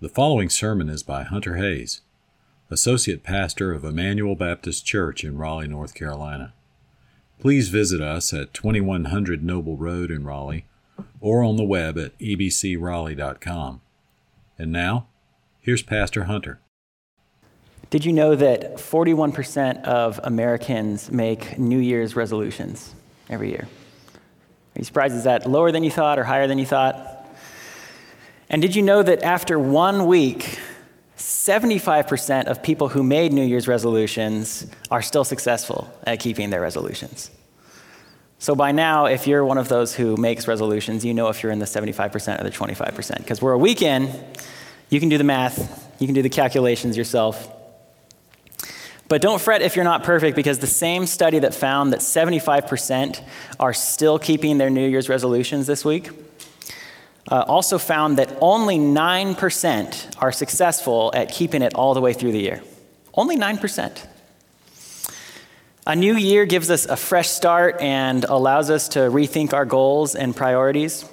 The following sermon is by Hunter Hayes, Associate Pastor of Emmanuel Baptist Church in Raleigh, North Carolina. Please visit us at 2100 Noble Road in Raleigh or on the web at ebcraleigh.com. And now, here's Pastor Hunter. Did you know that 41% of Americans make New Year's resolutions every year? Are you surprised? Is that lower than you thought or higher than you thought? And did you know that after one week, 75% of people who made New Year's resolutions are still successful at keeping their resolutions? So by now, if you're one of those who makes resolutions, you know if you're in the 75% or the 25%. Because we're a week in, you can do the math, you can do the calculations yourself. But don't fret if you're not perfect, because the same study that found that 75% are still keeping their New Year's resolutions this week uh, also found that only 9% are successful at keeping it all the way through the year. Only 9%. A new year gives us a fresh start and allows us to rethink our goals and priorities.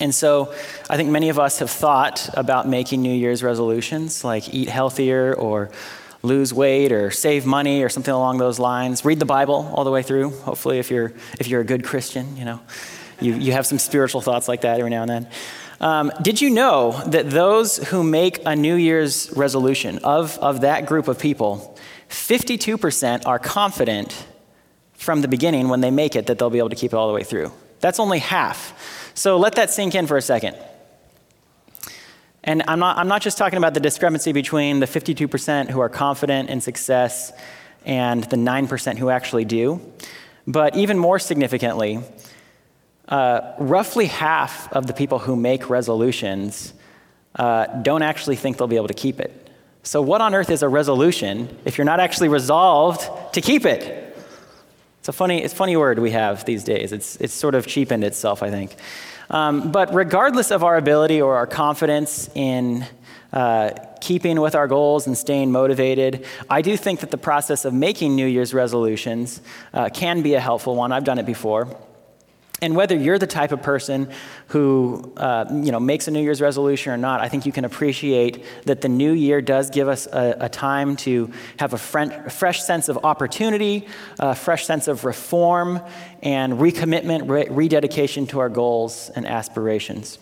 And so I think many of us have thought about making New Year's resolutions, like eat healthier or lose weight or save money or something along those lines. Read the Bible all the way through, hopefully, if you're, if you're a good Christian, you know you, you have some spiritual thoughts like that every now and then. Um, did you know that those who make a New Year's resolution, of, of that group of people, 52% are confident from the beginning when they make it that they'll be able to keep it all the way through? That's only half. So let that sink in for a second. And I'm not, I'm not just talking about the discrepancy between the 52% who are confident in success and the 9% who actually do, but even more significantly, uh, roughly half of the people who make resolutions uh, don't actually think they'll be able to keep it. So, what on earth is a resolution if you're not actually resolved to keep it? It's a funny, it's a funny word we have these days. It's, it's sort of cheapened itself, I think. Um, but regardless of our ability or our confidence in uh, keeping with our goals and staying motivated, I do think that the process of making New Year's resolutions uh, can be a helpful one. I've done it before. And whether you're the type of person who uh, you know, makes a New Year's resolution or not, I think you can appreciate that the new year does give us a, a time to have a fresh sense of opportunity, a fresh sense of reform, and recommitment, re- rededication to our goals and aspirations.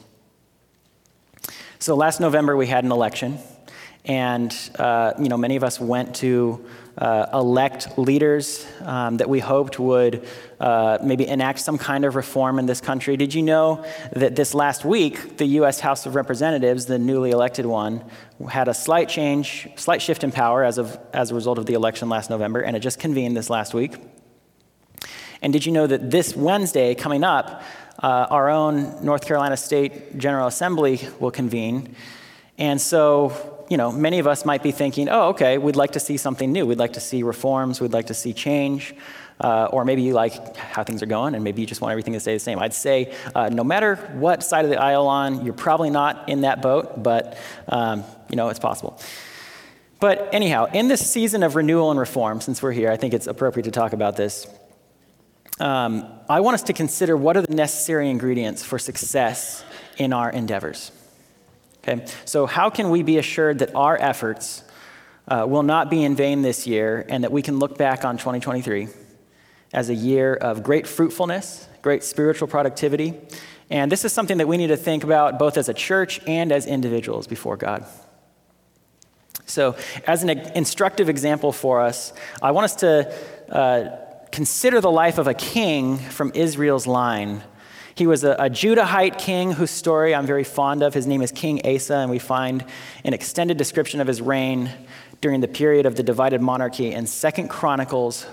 So last November, we had an election, and uh, you know, many of us went to uh, elect leaders um, that we hoped would uh, maybe enact some kind of reform in this country. Did you know that this last week, the U.S. House of Representatives, the newly elected one, had a slight change, slight shift in power as, of, as a result of the election last November, and it just convened this last week? And did you know that this Wednesday coming up, uh, our own North Carolina State General Assembly will convene? And so you know, many of us might be thinking, oh, okay, we'd like to see something new. We'd like to see reforms. We'd like to see change. Uh, or maybe you like how things are going and maybe you just want everything to stay the same. I'd say uh, no matter what side of the aisle on, you're probably not in that boat, but um, you know, it's possible. But anyhow, in this season of renewal and reform, since we're here, I think it's appropriate to talk about this. Um, I want us to consider what are the necessary ingredients for success in our endeavors. Okay? So, how can we be assured that our efforts uh, will not be in vain this year and that we can look back on 2023 as a year of great fruitfulness, great spiritual productivity? And this is something that we need to think about both as a church and as individuals before God. So, as an instructive example for us, I want us to uh, consider the life of a king from Israel's line he was a, a Judahite king whose story I'm very fond of. His name is King Asa, and we find an extended description of his reign during the period of the divided monarchy in Second Chronicles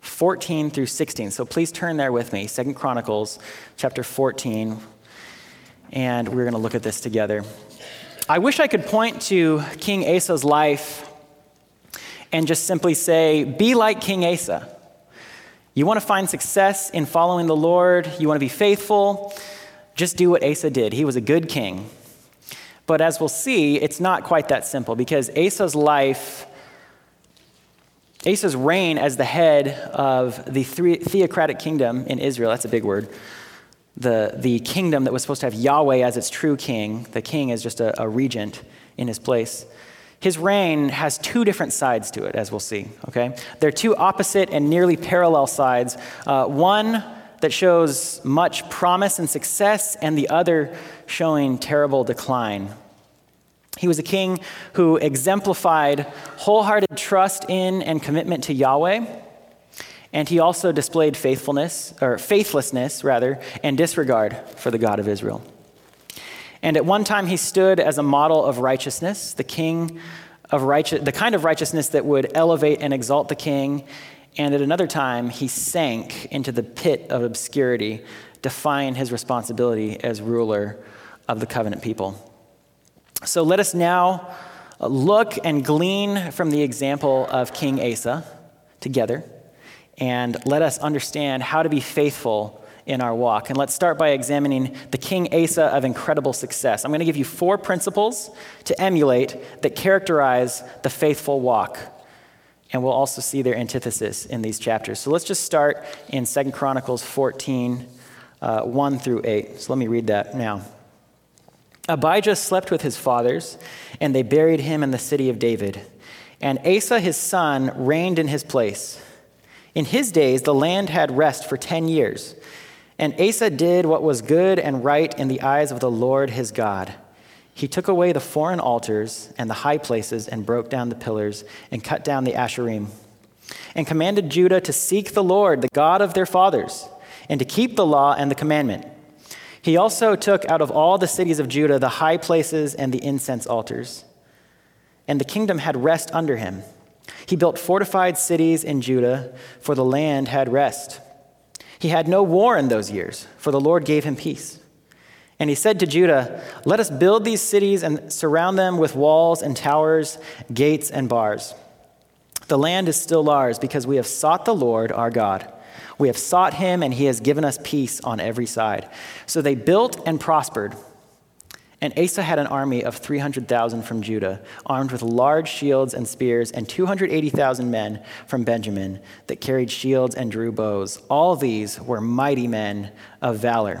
14 through 16. So please turn there with me, Second Chronicles chapter 14, and we're going to look at this together. I wish I could point to King Asa's life and just simply say, be like King Asa. You want to find success in following the Lord, you want to be faithful, just do what Asa did. He was a good king. But as we'll see, it's not quite that simple because Asa's life, Asa's reign as the head of the theocratic kingdom in Israel, that's a big word, the, the kingdom that was supposed to have Yahweh as its true king, the king is just a, a regent in his place. His reign has two different sides to it, as we'll see, okay? They're two opposite and nearly parallel sides. Uh, one that shows much promise and success, and the other showing terrible decline. He was a king who exemplified wholehearted trust in and commitment to Yahweh and he also displayed faithfulness, or faithlessness, rather, and disregard for the God of Israel. And at one time, he stood as a model of righteousness, the king of righteous, the kind of righteousness that would elevate and exalt the king. And at another time, he sank into the pit of obscurity, defying his responsibility as ruler of the covenant people. So let us now look and glean from the example of King Asa together and let us understand how to be faithful in our walk. And let's start by examining the King Asa of incredible success. I'm going to give you four principles to emulate that characterize the faithful walk. And we'll also see their antithesis in these chapters. So let's just start in 2 Chronicles 14, uh, 1 through 8. So let me read that now. Abijah slept with his fathers, and they buried him in the city of David. And Asa his son reigned in his place. In his days, the land had rest for 10 years. And Asa did what was good and right in the eyes of the Lord his God. He took away the foreign altars and the high places and broke down the pillars and cut down the Asherim, and commanded Judah to seek the Lord, the God of their fathers, and to keep the law and the commandment. He also took out of all the cities of Judah the high places and the incense altars. And the kingdom had rest under him. He built fortified cities in Judah, for the land had rest. He had no war in those years, for the Lord gave him peace. And he said to Judah, Let us build these cities and surround them with walls and towers, gates and bars. The land is still ours because we have sought the Lord our God. We have sought him, and he has given us peace on every side. So they built and prospered. And Asa had an army of 300,000 from Judah, armed with large shields and spears, and 280,000 men from Benjamin that carried shields and drew bows. All these were mighty men of valor.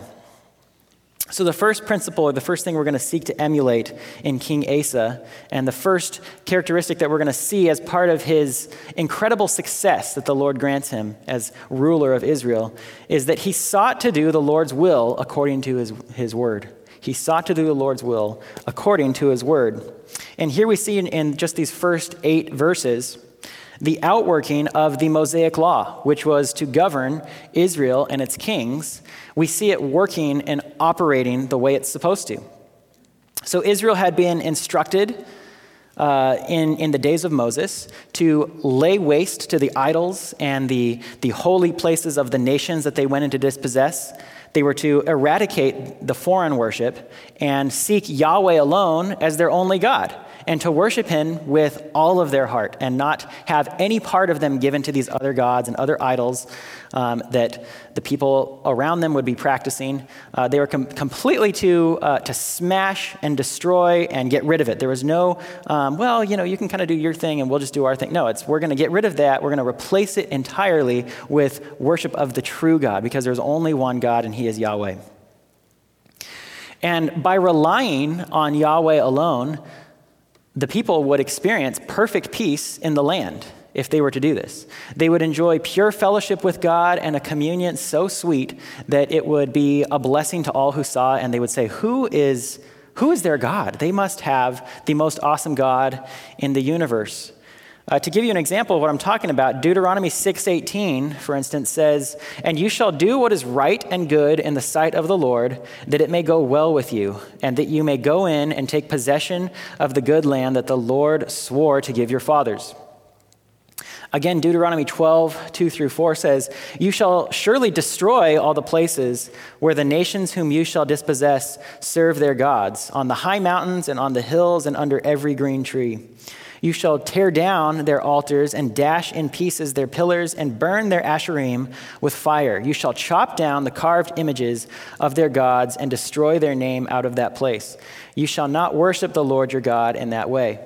So, the first principle, or the first thing we're going to seek to emulate in King Asa, and the first characteristic that we're going to see as part of his incredible success that the Lord grants him as ruler of Israel, is that he sought to do the Lord's will according to his, his word. He sought to do the Lord's will according to his word. And here we see in, in just these first eight verses the outworking of the Mosaic law, which was to govern Israel and its kings. We see it working and operating the way it's supposed to. So Israel had been instructed uh, in, in the days of Moses to lay waste to the idols and the, the holy places of the nations that they went in to dispossess. They were to eradicate the foreign worship and seek Yahweh alone as their only God and to worship him with all of their heart and not have any part of them given to these other gods and other idols um, that the people around them would be practicing. Uh, they were com- completely to, uh, to smash and destroy and get rid of it. There was no, um, well, you know, you can kind of do your thing and we'll just do our thing. No, it's we're going to get rid of that. We're going to replace it entirely with worship of the true God because there's only one God and he is Yahweh. And by relying on Yahweh alone, the people would experience perfect peace in the land if they were to do this. They would enjoy pure fellowship with God and a communion so sweet that it would be a blessing to all who saw and they would say, Who is, who is their God? They must have the most awesome God in the universe. Uh, to give you an example of what I'm talking about, Deuteronomy 6:18, for instance, says, "And you shall do what is right and good in the sight of the Lord, that it may go well with you, and that you may go in and take possession of the good land that the Lord swore to give your fathers." Again, Deuteronomy 12, 2 through 4 says, You shall surely destroy all the places where the nations whom you shall dispossess serve their gods, on the high mountains and on the hills and under every green tree. You shall tear down their altars and dash in pieces their pillars and burn their asherim with fire. You shall chop down the carved images of their gods and destroy their name out of that place. You shall not worship the Lord your God in that way.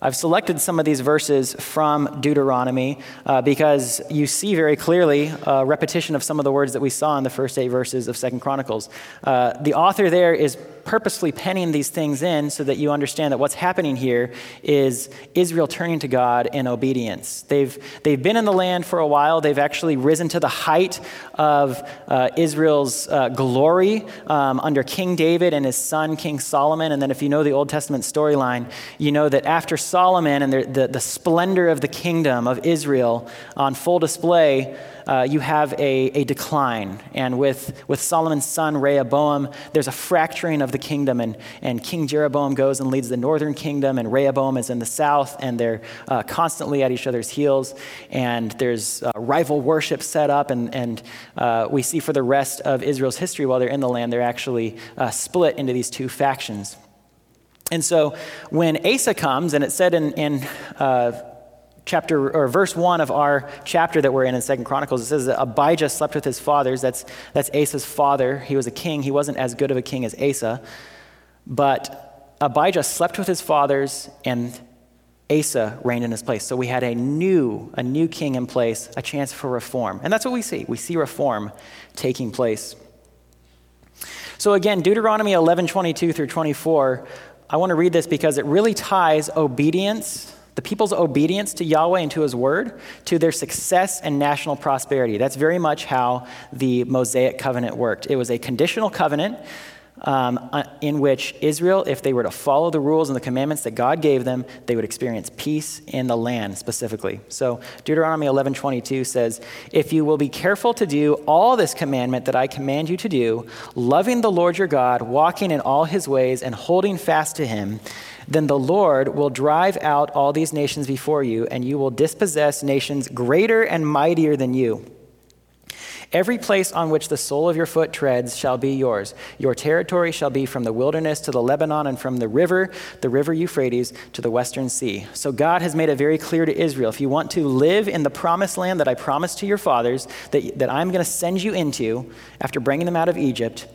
I've selected some of these verses from Deuteronomy uh, because you see very clearly a repetition of some of the words that we saw in the first eight verses of Second Chronicles. Uh, the author there is purposefully penning these things in so that you understand that what's happening here is Israel turning to God in obedience. They've, they've been in the land for a while. They've actually risen to the height of uh, Israel's uh, glory um, under King David and his son, King Solomon. And then, if you know the Old Testament storyline, you know that after Solomon and the, the, the splendor of the kingdom of Israel on full display, uh, you have a, a decline. And with, with Solomon's son, Rehoboam, there's a fracturing of the kingdom. And, and King Jeroboam goes and leads the northern kingdom, and Rehoboam is in the south, and they're uh, constantly at each other's heels. And there's uh, rival worship set up. And, and uh, we see for the rest of Israel's history, while they're in the land, they're actually uh, split into these two factions. And so when Asa comes, and it said in, in uh, chapter or verse 1 of our chapter that we're in in second chronicles it says that abijah slept with his fathers. That's, that's asa's father. He was a king. He wasn't as good of a king as asa. But abijah slept with his fathers and asa reigned in his place. So we had a new a new king in place a chance for reform. And that's what we see. We see reform taking place. So again deuteronomy 11 22 through 24 i want to read this because it really ties obedience the people's obedience to Yahweh and to his word, to their success and national prosperity. That's very much how the Mosaic covenant worked. It was a conditional covenant um, uh, in which Israel, if they were to follow the rules and the commandments that God gave them, they would experience peace in the land specifically. So Deuteronomy 11:22 says, "If you will be careful to do all this commandment that I command you to do, loving the Lord your God, walking in all his ways and holding fast to him, then the Lord will drive out all these nations before you, and you will dispossess nations greater and mightier than you. Every place on which the sole of your foot treads shall be yours. Your territory shall be from the wilderness to the Lebanon, and from the river, the river Euphrates, to the western sea. So God has made it very clear to Israel if you want to live in the promised land that I promised to your fathers, that, that I'm going to send you into after bringing them out of Egypt,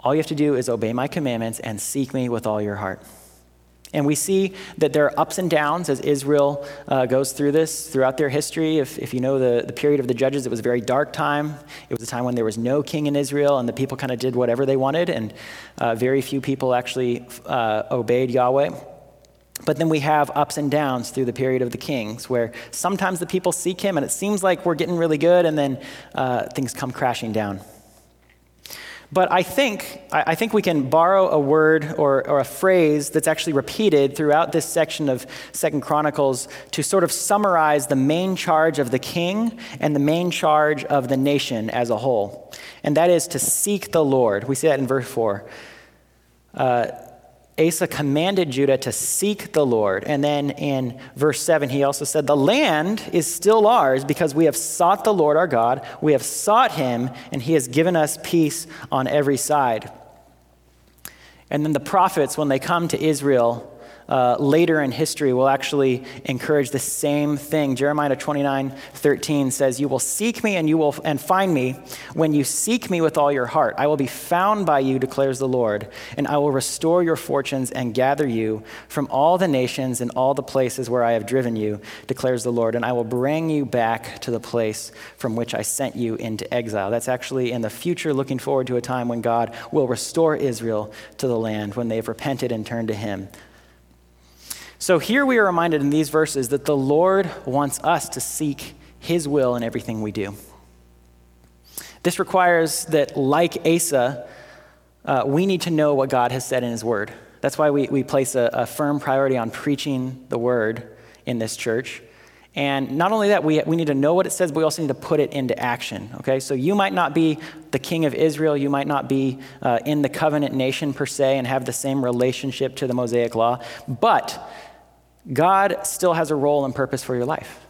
all you have to do is obey my commandments and seek me with all your heart. And we see that there are ups and downs as Israel uh, goes through this throughout their history. If, if you know the, the period of the judges, it was a very dark time. It was a time when there was no king in Israel, and the people kind of did whatever they wanted, and uh, very few people actually uh, obeyed Yahweh. But then we have ups and downs through the period of the kings, where sometimes the people seek him, and it seems like we're getting really good, and then uh, things come crashing down. But I think, I think we can borrow a word or, or, a phrase that's actually repeated throughout this section of Second Chronicles to sort of summarize the main charge of the king and the main charge of the nation as a whole. And that is to seek the Lord. We see that in verse 4. Uh, Asa commanded Judah to seek the Lord. And then in verse 7, he also said, The land is still ours because we have sought the Lord our God. We have sought him, and he has given us peace on every side. And then the prophets, when they come to Israel, uh, later in history will actually encourage the same thing. Jeremiah 29 13 says, You will seek me and you will and find me when you seek me with all your heart. I will be found by you, declares the Lord, and I will restore your fortunes and gather you from all the nations and all the places where I have driven you, declares the Lord, and I will bring you back to the place from which I sent you into exile. That's actually in the future, looking forward to a time when God will restore Israel to the land when they've repented and turned to Him. So here we are reminded in these verses that the Lord wants us to seek his will in everything we do. This requires that, like Asa, uh, we need to know what God has said in his word. That's why we, we place a, a firm priority on preaching the word in this church. And not only that, we, we need to know what it says, but we also need to put it into action. Okay, so you might not be the king of Israel, you might not be uh, in the covenant nation per se and have the same relationship to the Mosaic law, but God still has a role and purpose for your life.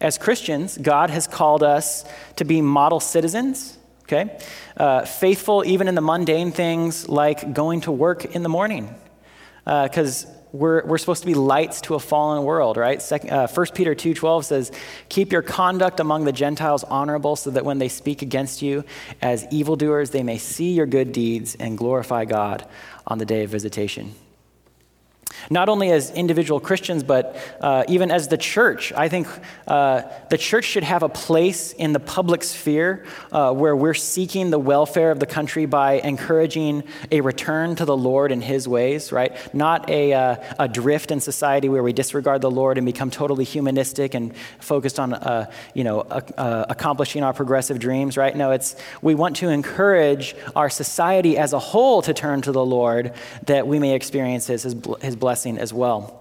As Christians, God has called us to be model citizens, okay? Uh, faithful even in the mundane things like going to work in the morning. Because uh, we're, we're supposed to be lights to a fallen world, right? Second, uh, 1 Peter 2.12 says, Keep your conduct among the Gentiles honorable so that when they speak against you as evildoers, they may see your good deeds and glorify God on the day of visitation. Not only as individual Christians, but uh, even as the church. I think uh, the church should have a place in the public sphere uh, where we're seeking the welfare of the country by encouraging a return to the Lord and His ways, right? Not a, uh, a drift in society where we disregard the Lord and become totally humanistic and focused on, uh, you know, accomplishing our progressive dreams, right? No, it's we want to encourage our society as a whole to turn to the Lord that we may experience His, his, his blessing as well.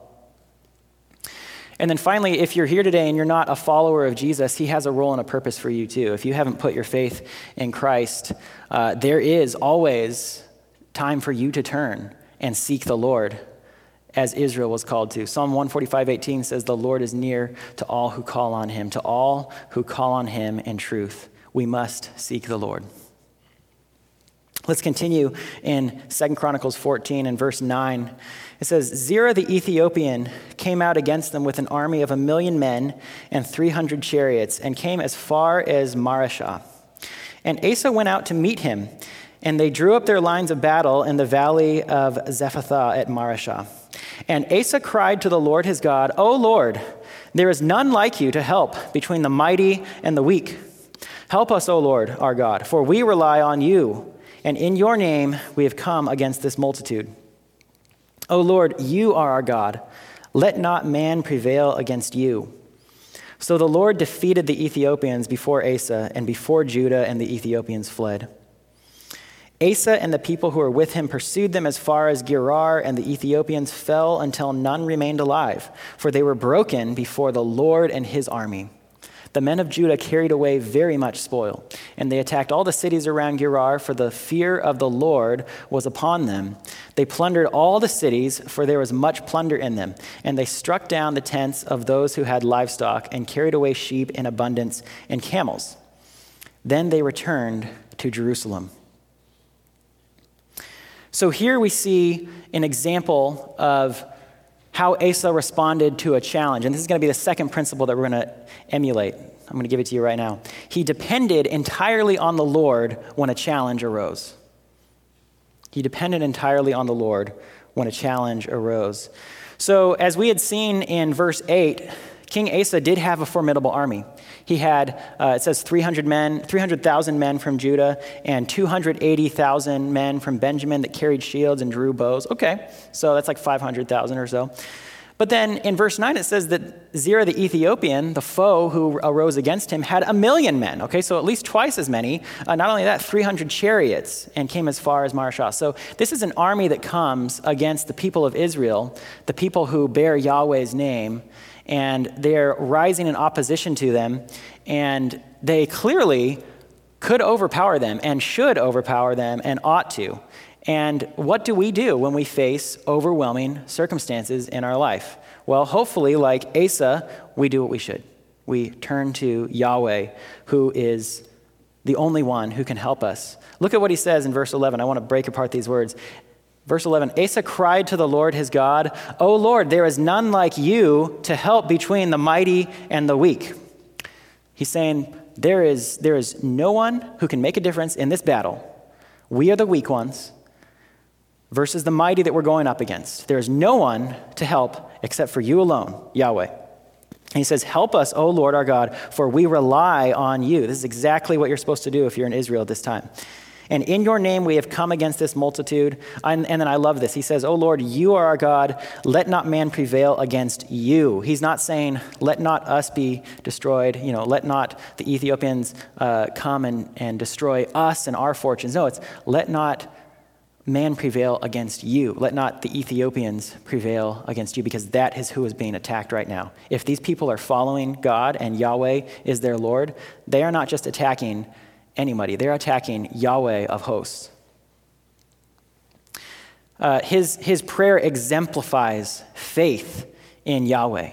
And then finally, if you're here today and you're not a follower of Jesus, he has a role and a purpose for you too. If you haven't put your faith in Christ, uh, there is always time for you to turn and seek the Lord as Israel was called to. Psalm 145:18 says the Lord is near to all who call on him, to all who call on him in truth. We must seek the Lord. Let's continue in 2 Chronicles 14 and verse 9. It says, Zerah the Ethiopian came out against them with an army of a million men and 300 chariots and came as far as Mareshah. And Asa went out to meet him, and they drew up their lines of battle in the valley of Zephathah at Mareshah. And Asa cried to the Lord his God, O Lord, there is none like you to help between the mighty and the weak. Help us, O Lord our God, for we rely on you, and in your name we have come against this multitude. O Lord, you are our God. Let not man prevail against you. So the Lord defeated the Ethiopians before Asa, and before Judah and the Ethiopians fled. Asa and the people who were with him pursued them as far as Gerar, and the Ethiopians fell until none remained alive, for they were broken before the Lord and his army. The men of Judah carried away very much spoil, and they attacked all the cities around Gerar, for the fear of the Lord was upon them. They plundered all the cities, for there was much plunder in them, and they struck down the tents of those who had livestock, and carried away sheep in abundance and camels. Then they returned to Jerusalem. So here we see an example of how Asa responded to a challenge. And this is going to be the second principle that we're going to emulate. I'm going to give it to you right now. He depended entirely on the Lord when a challenge arose. He depended entirely on the Lord when a challenge arose. So, as we had seen in verse 8, King Asa did have a formidable army. He had, uh, it says, 300 men, 300,000 men from Judah and 280,000 men from Benjamin that carried shields and drew bows. Okay, so that's like 500,000 or so. But then in verse 9, it says that Zerah the Ethiopian, the foe who arose against him, had a million men. Okay, so at least twice as many. Uh, not only that, 300 chariots and came as far as Mareshah. So this is an army that comes against the people of Israel, the people who bear Yahweh's name, and they're rising in opposition to them, and they clearly could overpower them and should overpower them and ought to. And what do we do when we face overwhelming circumstances in our life? Well, hopefully, like Asa, we do what we should. We turn to Yahweh, who is the only one who can help us. Look at what he says in verse 11. I want to break apart these words. Verse 11 Asa cried to the Lord his God, O Lord, there is none like you to help between the mighty and the weak. He's saying, there is, there is no one who can make a difference in this battle. We are the weak ones versus the mighty that we're going up against. There is no one to help except for you alone, Yahweh. And he says, Help us, O Lord our God, for we rely on you. This is exactly what you're supposed to do if you're in Israel at this time. And in your name we have come against this multitude. And, and then I love this. He says, Oh Lord, you are our God. Let not man prevail against you. He's not saying, Let not us be destroyed. You know, let not the Ethiopians uh, come and, and destroy us and our fortunes. No, it's let not man prevail against you. Let not the Ethiopians prevail against you, because that is who is being attacked right now. If these people are following God and Yahweh is their Lord, they are not just attacking anybody. They're attacking Yahweh of hosts. Uh, his, his prayer exemplifies faith in Yahweh.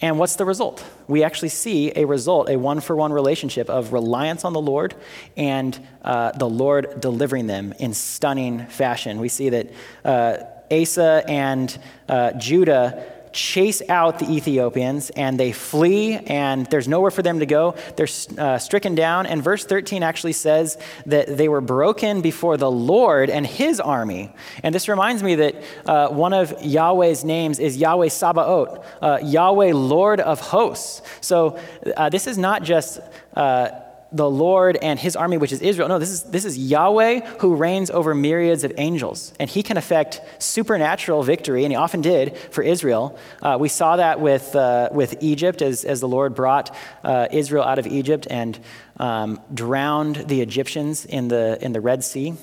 And what's the result? We actually see a result, a one for one relationship of reliance on the Lord and uh, the Lord delivering them in stunning fashion. We see that uh, Asa and uh, Judah chase out the Ethiopians and they flee, and there's nowhere for them to go. They're uh, stricken down. And verse 13 actually says that they were broken before the Lord and his army. And this reminds me that uh, one of Yahweh's names is Yahweh Sabaoth, uh, Yahweh Lord of hosts. So uh, this is not just uh, the Lord and his army, which is Israel. No, this is, this is Yahweh who reigns over myriads of angels. And he can effect supernatural victory, and he often did for Israel. Uh, we saw that with, uh, with Egypt as, as the Lord brought uh, Israel out of Egypt and um, drowned the Egyptians in the, in the Red Sea.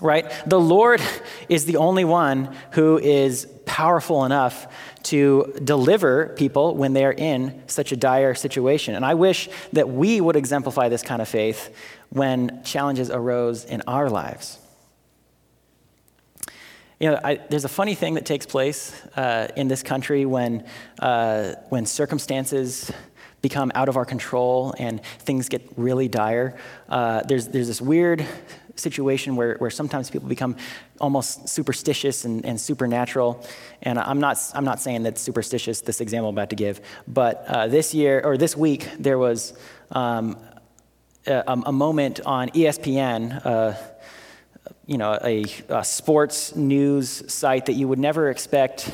Right? The Lord is the only one who is powerful enough to deliver people when they're in such a dire situation. And I wish that we would exemplify this kind of faith when challenges arose in our lives. You know, I, there's a funny thing that takes place uh, in this country when, uh, when circumstances become out of our control and things get really dire. Uh, there's, there's this weird situation where, where sometimes people become almost superstitious and, and supernatural. And I'm not, I'm not saying that superstitious, this example I'm about to give, but uh, this year, or this week, there was um, a, a, moment on ESPN, uh, you know, a, a, sports news site that you would never expect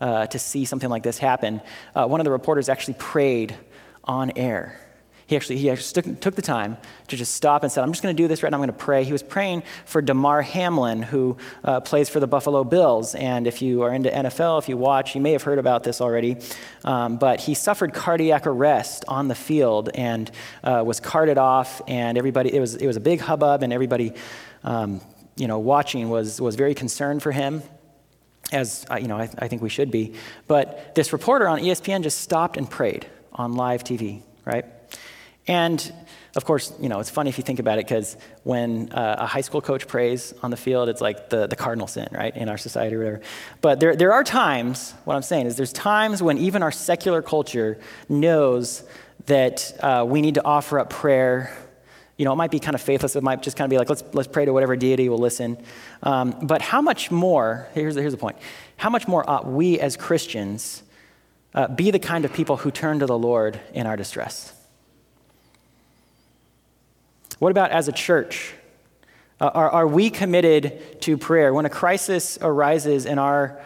uh, to see something like this happen. Uh, one of the reporters actually prayed on air. He actually, he actually took, the time to just stop and said, I'm just going to do this right now. I'm going to pray. He was praying for Damar Hamlin, who uh, plays for the Buffalo Bills. And if you are into NFL, if you watch, you may have heard about this already. Um, but he suffered cardiac arrest on the field and uh, was carted off. And everybody, it was, it was a big hubbub, and everybody, um, you know, watching was, was very concerned for him as uh, you know, I, I, think we should be. But this reporter on ESPN just stopped and prayed on live TV, right? And of course, you know, it's funny if you think about it because when uh, a high school coach prays on the field, it's like the, the cardinal sin, right, in our society or whatever. But there, there are times, what I'm saying is there's times when even our secular culture knows that uh, we need to offer up prayer. You know, it might be kind of faithless. It might just kind of be like, let's, let's pray to whatever deity will listen. Um, but how much more, here's, here's the point, how much more ought we as Christians uh, be the kind of people who turn to the Lord in our distress? What about as a church? Uh, are, are we committed to prayer? When a crisis arises in our,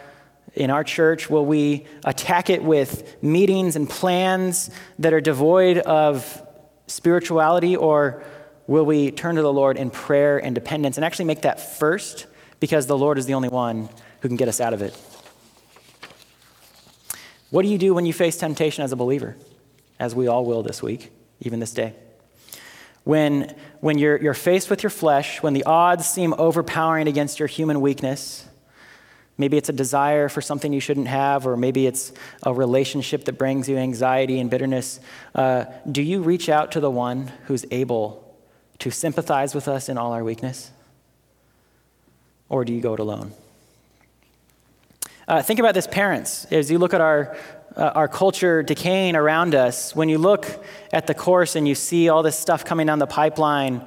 in our church, will we attack it with meetings and plans that are devoid of spirituality, or will we turn to the Lord in prayer and dependence and actually make that first because the Lord is the only one who can get us out of it? What do you do when you face temptation as a believer? As we all will this week, even this day. When, when you're, you're faced with your flesh, when the odds seem overpowering against your human weakness, maybe it's a desire for something you shouldn't have, or maybe it's a relationship that brings you anxiety and bitterness, uh, do you reach out to the one who's able to sympathize with us in all our weakness? Or do you go it alone? Uh, think about this, parents, as you look at our, uh, our culture decaying around us, when you look at the course and you see all this stuff coming down the pipeline,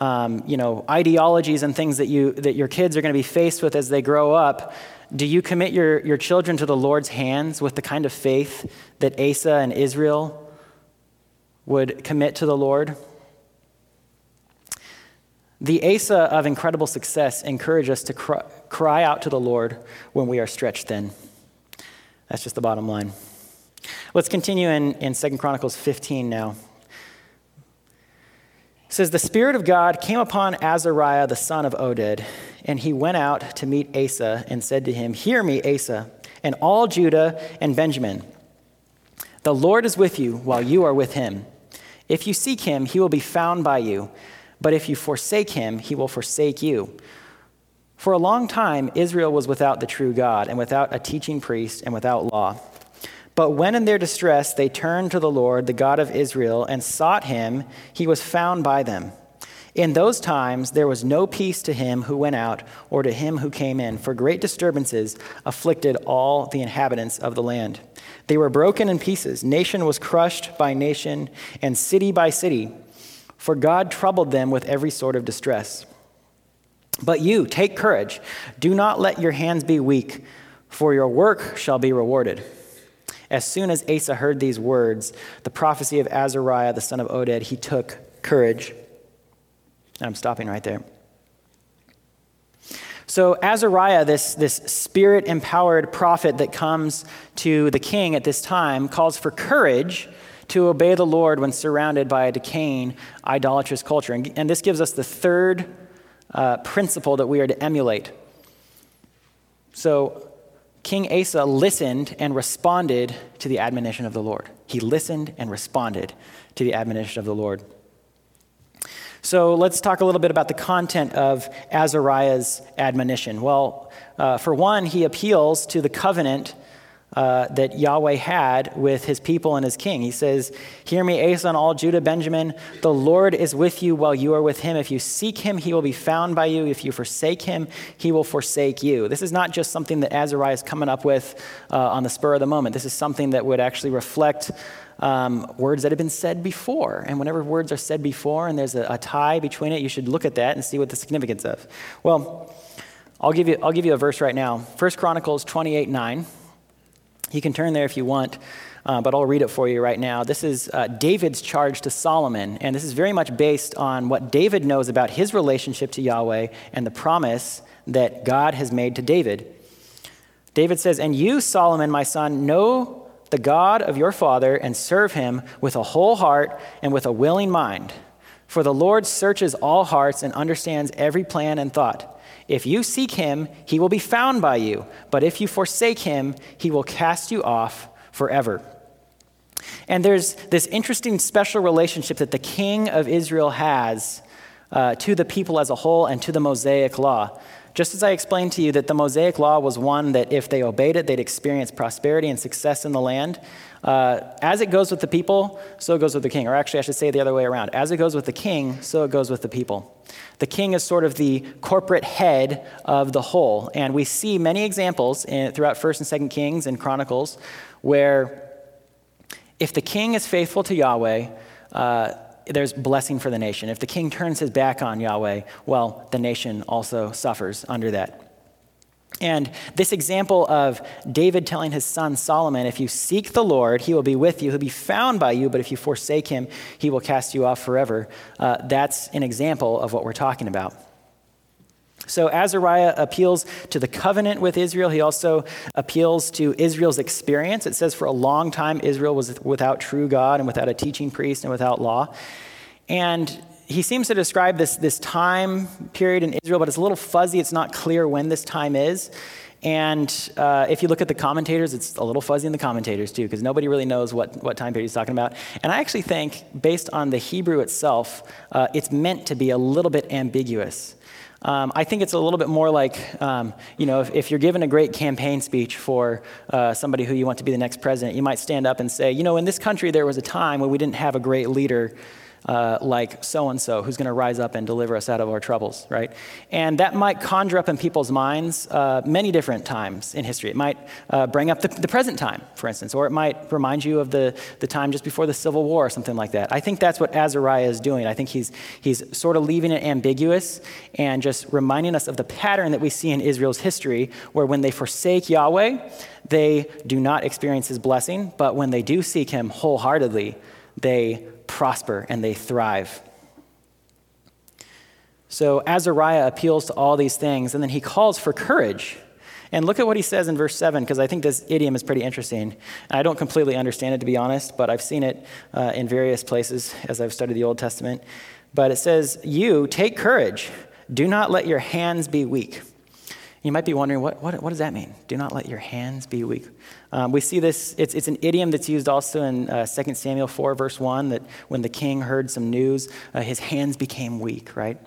um, you know, ideologies and things that, you, that your kids are going to be faced with as they grow up, do you commit your, your children to the Lord's hands with the kind of faith that Asa and Israel would commit to the Lord? The Asa of incredible success encourage us to cry, cry out to the Lord when we are stretched thin. That's just the bottom line. Let's continue in, in 2 Chronicles 15 now. It says, The Spirit of God came upon Azariah, the son of Oded, and he went out to meet Asa and said to him, Hear me, Asa, and all Judah and Benjamin. The Lord is with you while you are with him. If you seek him, he will be found by you. But if you forsake him, he will forsake you. For a long time, Israel was without the true God, and without a teaching priest, and without law. But when in their distress they turned to the Lord, the God of Israel, and sought him, he was found by them. In those times there was no peace to him who went out, or to him who came in, for great disturbances afflicted all the inhabitants of the land. They were broken in pieces. Nation was crushed by nation, and city by city, for God troubled them with every sort of distress. But you, take courage. Do not let your hands be weak, for your work shall be rewarded. As soon as Asa heard these words, the prophecy of Azariah, the son of Oded, he took courage. And I'm stopping right there. So, Azariah, this, this spirit empowered prophet that comes to the king at this time, calls for courage to obey the Lord when surrounded by a decaying idolatrous culture. And, and this gives us the third uh, principle that we are to emulate. So, King Asa listened and responded to the admonition of the Lord. He listened and responded to the admonition of the Lord. So let's talk a little bit about the content of Azariah's admonition. Well, uh, for one, he appeals to the covenant uh, that Yahweh had with his people and his king. He says, Hear me, Asa and all Judah, Benjamin. The Lord is with you while you are with him. If you seek him, he will be found by you. If you forsake him, he will forsake you. This is not just something that Azariah is coming up with uh, on the spur of the moment. This is something that would actually reflect um, words that have been said before. And whenever words are said before and there's a, a tie between it, you should look at that and see what the significance of. Well, I'll give you, I'll give you a verse right now. First Chronicles 28 9. You can turn there if you want, uh, but I'll read it for you right now. This is uh, David's charge to Solomon, and this is very much based on what David knows about his relationship to Yahweh and the promise that God has made to David. David says, And you, Solomon, my son, know the God of your father and serve him with a whole heart and with a willing mind. For the Lord searches all hearts and understands every plan and thought. If you seek him, he will be found by you. But if you forsake him, he will cast you off forever. And there's this interesting special relationship that the king of Israel has uh, to the people as a whole and to the Mosaic law. Just as I explained to you that the Mosaic law was one that if they obeyed it, they'd experience prosperity and success in the land. Uh, as it goes with the people, so it goes with the king. Or actually, I should say the other way around. As it goes with the king, so it goes with the people. The king is sort of the corporate head of the whole. And we see many examples in, throughout 1st and 2nd Kings and Chronicles where if the king is faithful to Yahweh, uh, there's blessing for the nation. If the king turns his back on Yahweh, well, the nation also suffers under that. And this example of David telling his son Solomon, if you seek the Lord, he will be with you, he'll be found by you, but if you forsake him, he will cast you off forever. Uh, that's an example of what we're talking about. So Azariah appeals to the covenant with Israel. He also appeals to Israel's experience. It says for a long time Israel was without true God and without a teaching priest and without law. And he seems to describe this, this time period in Israel, but it's a little fuzzy. It's not clear when this time is. And uh, if you look at the commentators, it's a little fuzzy in the commentators too, because nobody really knows what, what time period he's talking about. And I actually think, based on the Hebrew itself, uh, it's meant to be a little bit ambiguous. Um, I think it's a little bit more like, um, you know, if, if, you're given a great campaign speech for uh, somebody who you want to be the next president, you might stand up and say, you know, in this country there was a time when we didn't have a great leader uh, like so and so who's going to rise up and deliver us out of our troubles, right? And that might conjure up in people's minds uh, many different times in history. It might uh, bring up the, the, present time, for instance, or it might remind you of the, the time just before the Civil War or something like that. I think that's what Azariah is doing. I think he's, he's sort of leaving it ambiguous and just reminding us of the pattern that we see in Israel's history, where when they forsake Yahweh, they do not experience his blessing, but when they do seek him wholeheartedly, they prosper and they thrive. So Azariah appeals to all these things, and then he calls for courage. And look at what he says in verse 7, because I think this idiom is pretty interesting. I don't completely understand it, to be honest, but I've seen it uh, in various places as I've studied the Old Testament. But it says, You take courage, do not let your hands be weak. You might be wondering, what, what, what does that mean? Do not let your hands be weak. Um, we see this, it's, it's an idiom that's used also in uh, 2 Samuel 4, verse 1, that when the king heard some news, uh, his hands became weak, right?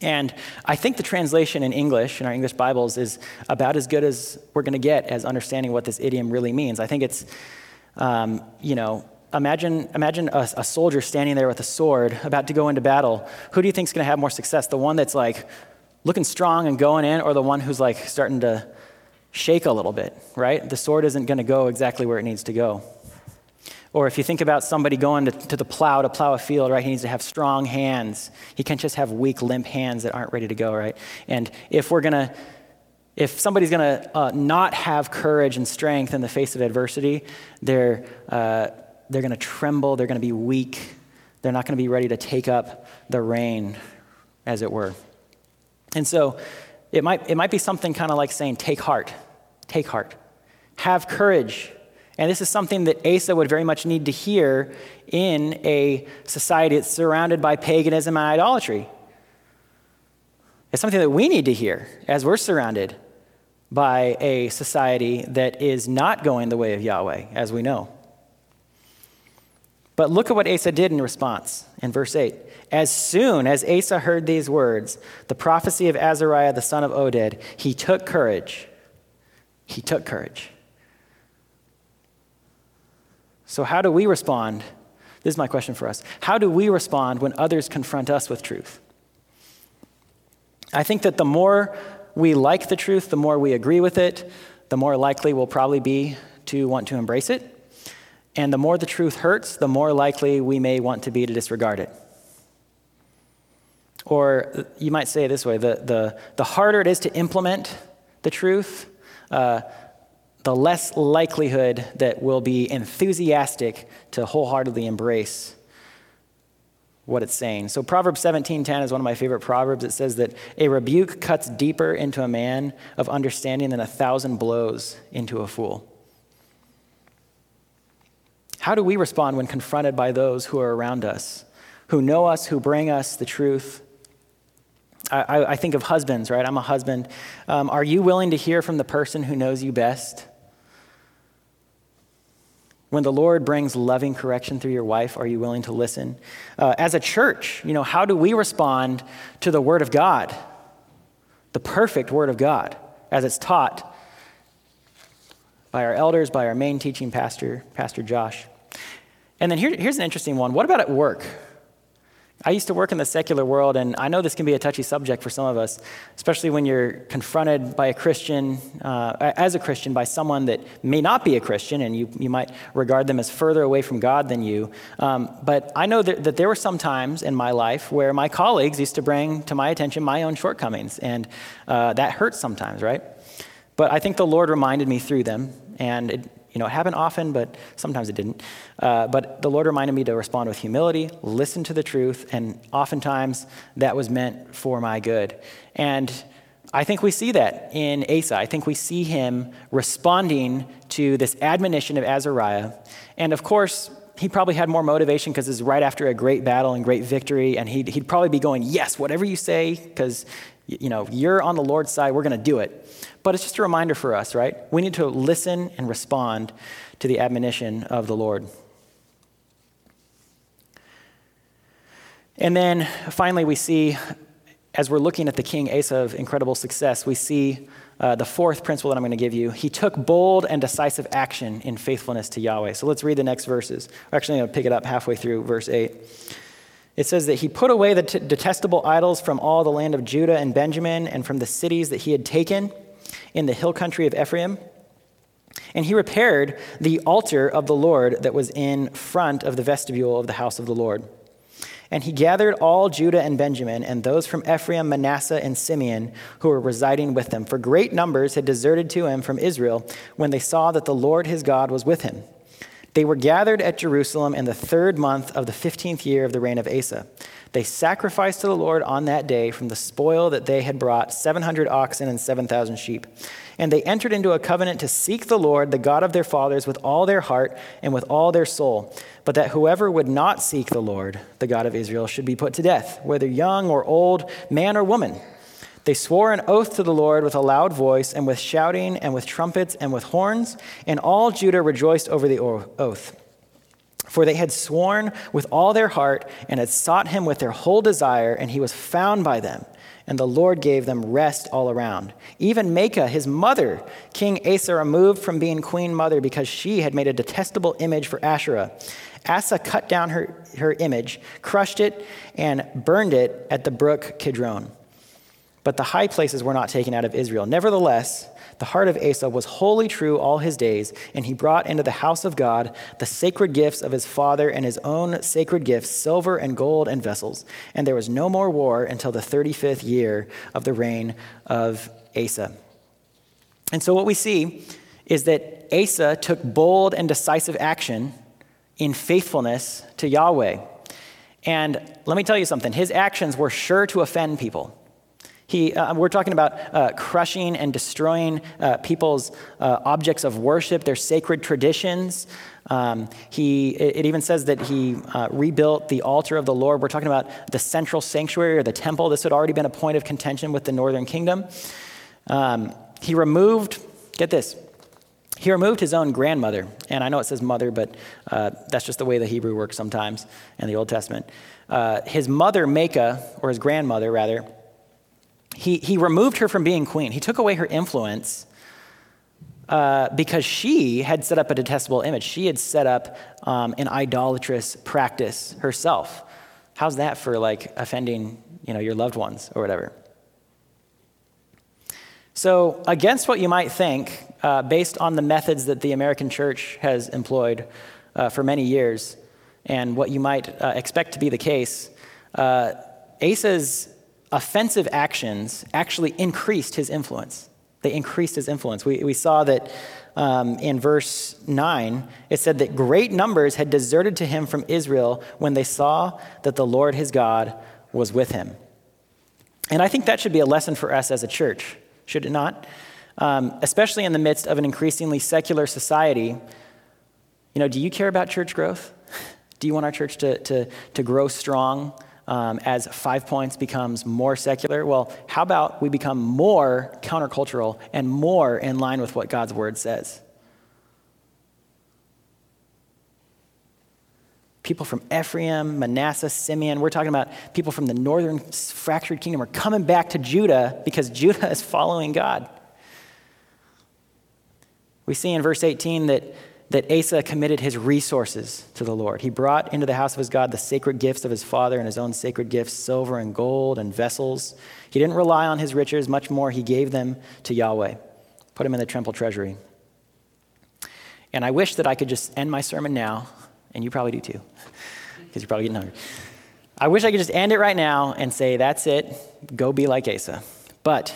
And I think the translation in English, in our English Bibles, is about as good as we're going to get as understanding what this idiom really means. I think it's, um, you know, imagine, imagine a, a soldier standing there with a sword about to go into battle. Who do you think is going to have more success? The one that's like looking strong and going in, or the one who's like starting to shake a little bit, right? The sword isn't going to go exactly where it needs to go. Or if you think about somebody going to, to, the plow to plow a field, right, he needs to have strong hands. He can't just have weak, limp hands that aren't ready to go, right? And if we're going to If somebody's going to uh, not have courage and strength in the face of adversity, they're, uh, they're going to tremble, they're going to be weak, they're not going to be ready to take up the reign, as it were. And so it might, it might be something kind of like saying, Take heart, take heart, have courage. And this is something that Asa would very much need to hear in a society that's surrounded by paganism and idolatry. It's something that we need to hear as we're surrounded by a society that is not going the way of Yahweh, as we know. But look at what Asa did in response in verse 8. As soon as Asa heard these words, the prophecy of Azariah the son of Oded, he took courage. He took courage. So, how do we respond? This is my question for us. How do we respond when others confront us with truth? I think that the more we like the truth, the more we agree with it, the more likely we'll probably be to want to embrace it. And the more the truth hurts, the more likely we may want to be to disregard it. Or you might say it this way the, the, the harder it is to implement the truth, uh, the less likelihood that we'll be enthusiastic to wholeheartedly embrace what it's saying. So Proverbs 17:10 is one of my favorite proverbs. It says that a rebuke cuts deeper into a man of understanding than a thousand blows into a fool. How do we respond when confronted by those who are around us, who know us, who bring us the truth? I, I think of husbands, right? I'm a husband. Um, are you willing to hear from the person who knows you best? When the Lord brings loving correction through your wife, are you willing to listen? Uh, as a church, you know, how do we respond to the Word of God, the perfect Word of God, as it's taught by our elders, by our main teaching pastor, Pastor Josh? And then here, here's an interesting one. What about at work? I used to work in the secular world, and I know this can be a touchy subject for some of us, especially when you're confronted by a Christian, uh, as a Christian, by someone that may not be a Christian, and you, you might regard them as further away from God than you. Um, but I know that, that there were some times in my life where my colleagues used to bring to my attention my own shortcomings, and uh, that hurts sometimes, right? But I think the Lord reminded me through them, and it, you know, it happened often, but sometimes it didn't. Uh, but the Lord reminded me to respond with humility, listen to the truth, and oftentimes that was meant for my good. And I think we see that in Asa. I think we see him responding to this admonition of Azariah. And of course, he probably had more motivation because it's right after a great battle and great victory, and he'd, he'd probably be going, Yes, whatever you say, because you know, you're on the Lord's side, we're going to do it. But it's just a reminder for us, right? We need to listen and respond to the admonition of the Lord. And then finally, we see, as we're looking at the king Asa of incredible success, we see uh, the fourth principle that I'm going to give you. He took bold and decisive action in faithfulness to Yahweh. So let's read the next verses. Actually going to pick it up halfway through verse 8. It says that he put away the t- detestable idols from all the land of Judah and Benjamin and from the cities that he had taken in the hill country of Ephraim. And he repaired the altar of the Lord that was in front of the vestibule of the house of the Lord. And he gathered all Judah and Benjamin, and those from Ephraim, Manasseh, and Simeon who were residing with them. For great numbers had deserted to him from Israel when they saw that the Lord his God was with him. They were gathered at Jerusalem in the third month of the fifteenth year of the reign of Asa. They sacrificed to the Lord on that day from the spoil that they had brought 700 oxen and 7,000 sheep. And they entered into a covenant to seek the Lord, the God of their fathers, with all their heart and with all their soul, but that whoever would not seek the Lord, the God of Israel, should be put to death, whether young or old, man or woman. They swore an oath to the Lord with a loud voice, and with shouting, and with trumpets, and with horns, and all Judah rejoiced over the oath. For they had sworn with all their heart, and had sought him with their whole desire, and he was found by them. And the Lord gave them rest all around. Even Maacah, his mother, King Asa removed from being queen mother because she had made a detestable image for Asherah. Asa cut down her, her image, crushed it, and burned it at the brook Kidron but the high places were not taken out of Israel. Nevertheless, the heart of Asa was wholly true all his days, and he brought into the house of God the sacred gifts of his father and his own sacred gifts, silver and gold and vessels. And there was no more war until the 35th year of the reign of Asa. And so what we see is that Asa took bold and decisive action in faithfulness to Yahweh. And let me tell you something his actions were sure to offend people. He, uh, we're talking about uh, crushing and destroying uh, people's uh, objects of worship, their sacred traditions. Um, he, it, even says that he uh, rebuilt the altar of the Lord. We're talking about the central sanctuary or the temple. This had already been a point of contention with the northern kingdom. Um, he removed, get this, he removed his own grandmother. And I know it says mother, but uh, that's just the way the Hebrew works sometimes in the Old Testament. his mother, Maacah, or his grandmother, rather, he, he removed her from being queen. He took away her influence uh, because she had set up a detestable image. She had set up um, an idolatrous practice herself. How's that for like offending, you know, your loved ones or whatever? So, against what you might think, uh, based on the methods that the American church has employed uh, for many years, and what you might uh, expect to be the case, uh, Asa's offensive actions actually increased his influence. They increased his influence. We, we saw that um, in verse 9, it said that great numbers had deserted to him from Israel when they saw that the Lord his God was with him. And I think that should be a lesson for us as a church, should it not? Um, especially in the midst of an increasingly secular society. You know, do you care about church growth? Do you want our church to, to, to grow strong? Um, as Five Points becomes more secular? Well, how about we become more countercultural and more in line with what God's word says? People from Ephraim, Manasseh, Simeon, we're talking about people from the northern fractured kingdom are coming back to Judah because Judah is following God. We see in verse 18 that that Asa committed his resources to the Lord. He brought into the house of his God the sacred gifts of his father and his own sacred gifts, silver and gold and vessels. He didn't rely on his riches, much more, he gave them to Yahweh, put them in the temple treasury. And I wish that I could just end my sermon now, and you probably do too, because you're probably getting hungry. I wish I could just end it right now and say, that's it, go be like Asa. But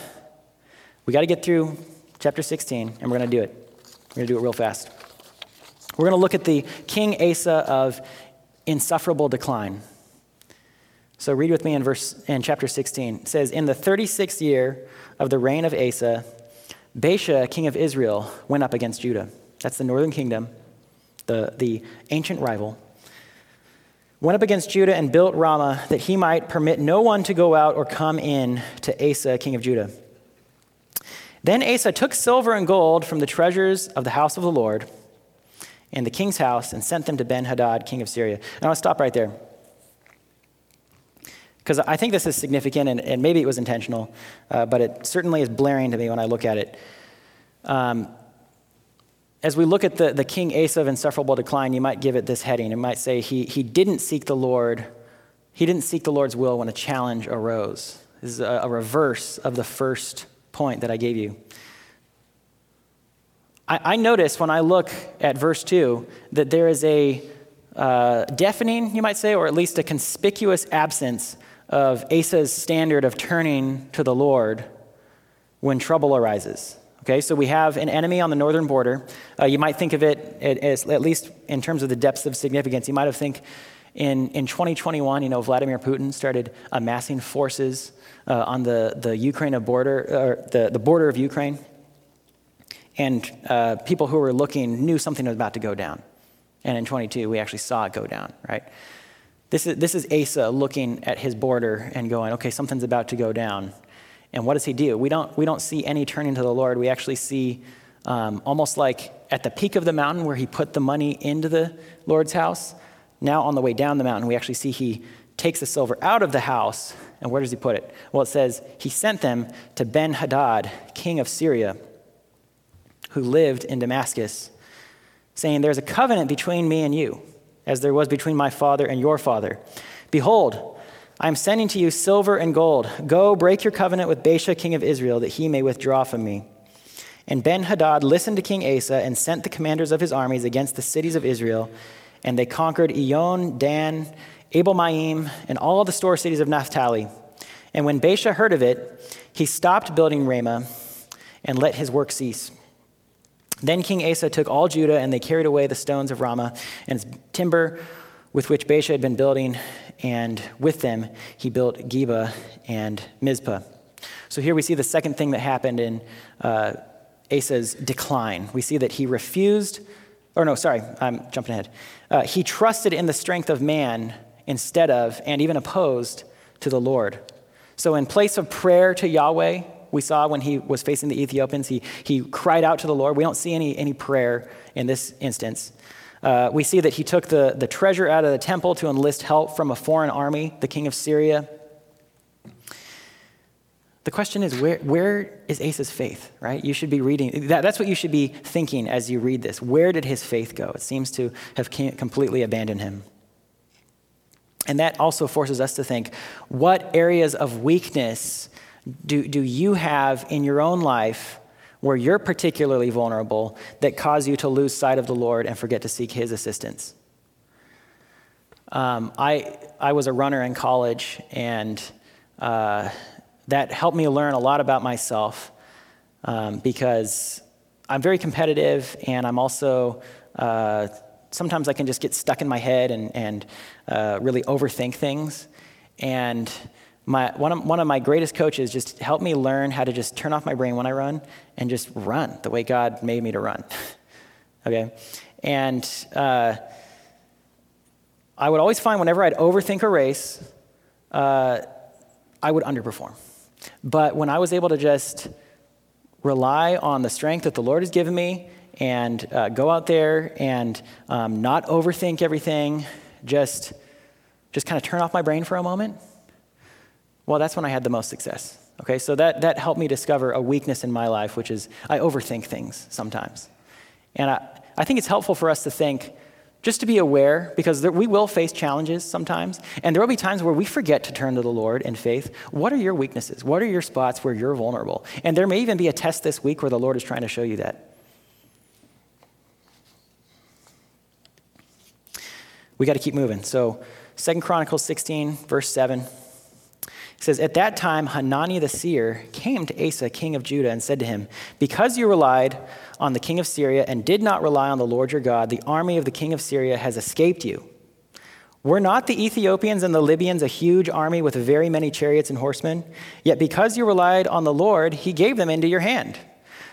we got to get through chapter 16, and we're going to do it. We're going to do it real fast. We're going to look at the King Asa of insufferable decline. So read with me in verse in chapter 16. It says, In the 36th year of the reign of Asa, Baasha, king of Israel, went up against Judah. That's the northern kingdom, the, the ancient rival. Went up against Judah and built Ramah that he might permit no one to go out or come in to Asa, king of Judah. Then Asa took silver and gold from the treasures of the house of the Lord in the king's house and sent them to Ben Hadad, king of Syria. And I'll stop right there. Because I think this is significant, and, and maybe it was intentional, uh, but it certainly is blaring to me when I look at it. Um, as we look at the, the king Asa of insufferable decline, you might give it this heading. It might say he, he didn't seek the Lord. He didn't seek the Lord's will when a challenge arose. This is a, a reverse of the first point that I gave you. I, I notice when I look at verse 2 that there is a uh, deafening, you might say, or at least a conspicuous absence of Asa's standard of turning to the Lord when trouble arises. Okay, so we have an enemy on the northern border. Uh, you might think of it as, at least in terms of the depths of significance. You might have think in, in 2021, you know, Vladimir Putin started amassing forces uh, on the, the Ukraine border, or the, the border of Ukraine and uh, people who were looking knew something was about to go down. And in 22, we actually saw it go down, right? This is, this is Asa looking at his border and going, okay, something's about to go down. And what does he do? We don't, we don't see any turning to the Lord. We actually see um, almost like at the peak of the mountain where he put the money into the Lord's house. Now, on the way down the mountain, we actually see he takes the silver out of the house. And where does he put it? Well, it says he sent them to Ben Hadad, king of Syria who lived in Damascus, saying, There's a covenant between me and you, as there was between my father and your father. Behold, I am sending to you silver and gold. Go break your covenant with Baasha, king of Israel, that he may withdraw from me. And Ben Hadad listened to King Asa and sent the commanders of his armies against the cities of Israel, and they conquered Iyon, Dan, Abel Maim, and all the store cities of Naphtali. And when Baasha heard of it, he stopped building Ramah and let his work cease. Then King Asa took all Judah, and they carried away the stones of Ramah and its timber with which Baasha had been building, and with them he built Geba and Mizpah. So here we see the second thing that happened in uh, Asa's decline. We see that he refused, or no, sorry, I'm jumping ahead. Uh, he trusted in the strength of man instead of, and even opposed to the Lord. So in place of prayer to Yahweh, we saw when he was facing the Ethiopians, he, he cried out to the Lord. We don't see any, any prayer in this instance. Uh, we see that he took the, the treasure out of the temple to enlist help from a foreign army, the king of Syria. The question is, where, where is Asa's faith, right? You should be reading, that, that's what you should be thinking as you read this. Where did his faith go? It seems to have completely abandoned him. And that also forces us to think what areas of weakness do, do you have in your own life where you're particularly vulnerable that cause you to lose sight of the Lord and forget to seek His assistance? Um, I, I was a runner in college, and uh, that helped me learn a lot about myself um, because I'm very competitive and I'm also. Uh, sometimes I can just get stuck in my head and, and uh, really overthink things. And my, one, of, one of my greatest coaches just helped me learn how to just turn off my brain when I run and just run the way God made me to run. okay? And uh, I would always find whenever I'd overthink a race, uh, I would underperform. But when I was able to just rely on the strength that the Lord has given me and uh, go out there and um, not overthink everything, just, just kind of turn off my brain for a moment, well, that's when I had the most success. Okay, so that, that helped me discover a weakness in my life, which is I overthink things sometimes. And I, I think it's helpful for us to think, just to be aware, because there, we will face challenges sometimes, and there will be times where we forget to turn to the Lord in faith. What are your weaknesses? What are your spots where you're vulnerable? And there may even be a test this week where the Lord is trying to show you that. We got to keep moving. So, Second Chronicles 16, verse 7. It says, At that time, Hanani the seer came to Asa, king of Judah, and said to him, Because you relied on the king of Syria and did not rely on the Lord your God, the army of the king of Syria has escaped you. Were not the Ethiopians and the Libyans a huge army with very many chariots and horsemen? Yet because you relied on the Lord, he gave them into your hand.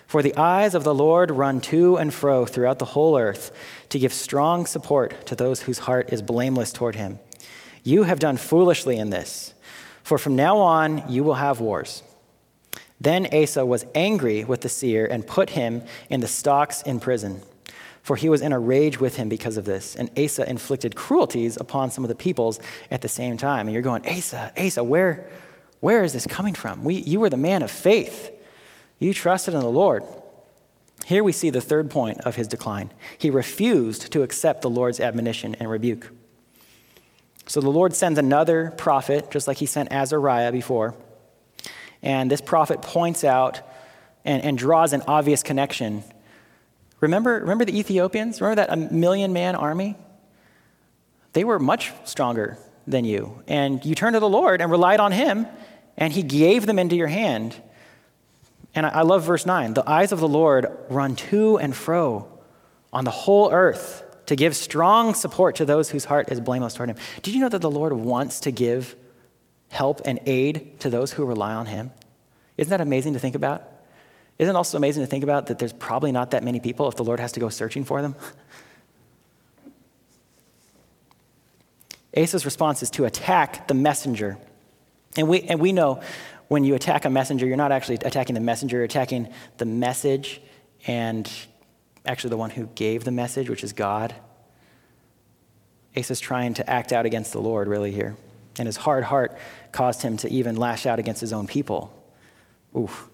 For the eyes of the Lord run to and fro throughout the whole earth to give strong support to those whose heart is blameless toward him. You have done foolishly in this. For from now on you will have wars. Then Asa was angry with the seer and put him in the stocks in prison. For he was in a rage with him because of this. And Asa inflicted cruelties upon some of the peoples at the same time. And you're going, Asa, Asa, where, where is this coming from? We, you were the man of faith. You trusted in the Lord. Here we see the third point of his decline. He refused to accept the Lord's admonition and rebuke. So the Lord sends another prophet, just like he sent Azariah before. And this prophet points out and, and draws an obvious connection. Remember, remember the Ethiopians? Remember that a million man army? They were much stronger than you. And you turned to the Lord and relied on him, and he gave them into your hand. And I, I love verse 9 the eyes of the Lord run to and fro on the whole earth to give strong support to those whose heart is blameless toward him. Did you know that the Lord wants to give help and aid to those who rely on him? Isn't that amazing to think about? Isn't it also amazing to think about that there's probably not that many people if the Lord has to go searching for them? Asa's response is to attack the messenger. And we, and we know when you attack a messenger, you're not actually attacking the messenger, you're attacking the message and actually the one who gave the message, which is God. Asa's trying to act out against the Lord, really, here. And his hard heart caused him to even lash out against his own people. Oof.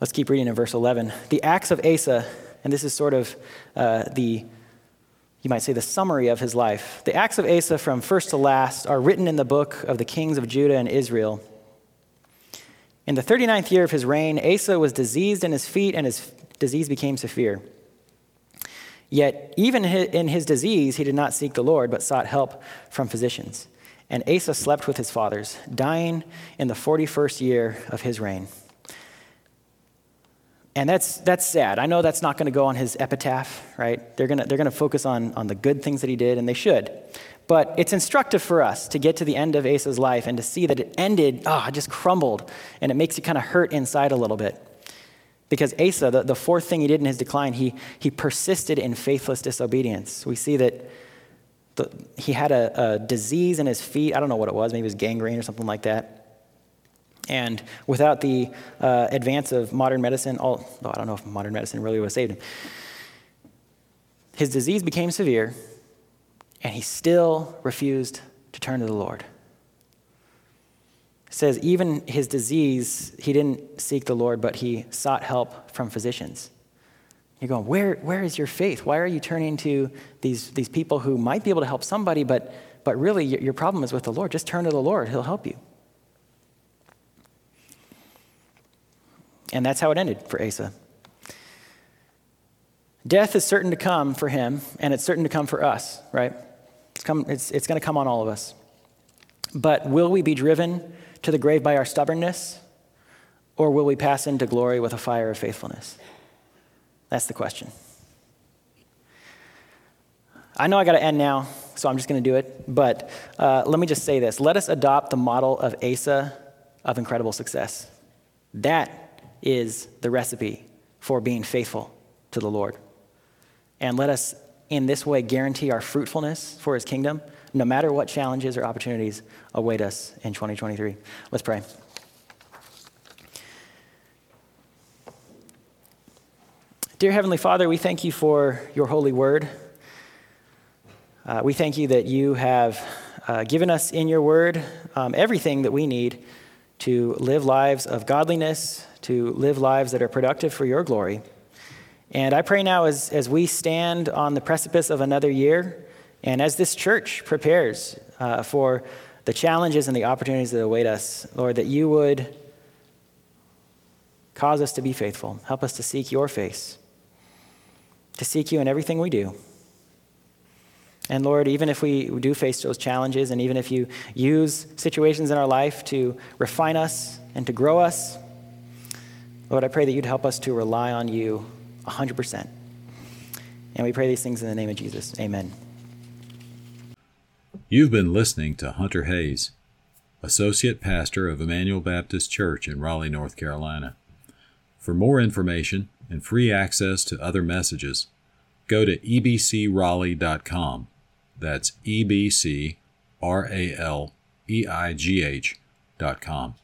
Let's keep reading in verse 11. The acts of Asa, and this is sort of uh, the, you might say, the summary of his life. The acts of Asa from first to last are written in the book of the kings of Judah and Israel. In the 39th year of his reign, Asa was diseased in his feet, and his disease became severe. Yet, even in his disease, he did not seek the Lord, but sought help from physicians. And Asa slept with his fathers, dying in the 41st year of his reign. And that's, that's sad. I know that's not going to go on his epitaph, right? They're going to they're to focus on, on the good things that he did, and they should. But it's instructive for us to get to the end of Asa's life and to see that it ended, oh, it just crumbled, and it makes you kind of hurt inside a little bit. Because Asa, the, the fourth thing he did in his decline, he, he persisted in faithless disobedience. We see that the, he had a, a disease in his feet. I don't know what it was, maybe it was gangrene or something like that. And without the uh, advance of modern medicine, although I don't know if modern medicine really would have saved him, his disease became severe, and he still refused to turn to the Lord. It says, even his disease, he didn't seek the Lord, but he sought help from physicians. You're going, where, where is your faith? Why are you turning to these, these people who might be able to help somebody, but, but really your problem is with the Lord? Just turn to the Lord, He'll help you. And that's how it ended for Asa. Death is certain to come for him, and it's certain to come for us, right? It's, come, it's, it's going to come on all of us. But will we be driven to the grave by our stubbornness, or will we pass into glory with a fire of faithfulness? That's the question. I know I got to end now, so I'm just going to do it. But uh, let me just say this let us adopt the model of Asa of incredible success. That is the recipe for being faithful to the Lord. And let us, in this way, guarantee our fruitfulness for his kingdom, no matter what challenges or opportunities await us in 2023. Let's pray. Dear Heavenly Father, we thank you for your holy word. Uh, we thank you that you have uh, given us in your word um, everything that we need to live lives of godliness, to live lives that are productive for your glory. And I pray now as, as we stand on the precipice of another year, and as this church prepares uh, for the challenges and the opportunities that await us, Lord, that you would cause us to be faithful. Help us to seek your face to seek you in everything we do. And Lord, even if we do face those challenges, and even if you use situations in our life to refine us and to grow us, Lord, I pray that you'd help us to rely on you 100%. And we pray these things in the name of Jesus. Amen. You've been listening to Hunter Hayes, Associate Pastor of Emmanuel Baptist Church in Raleigh, North Carolina. For more information, and free access to other messages, go to ebcraleigh.com. That's E B C R A L E I G H dot com.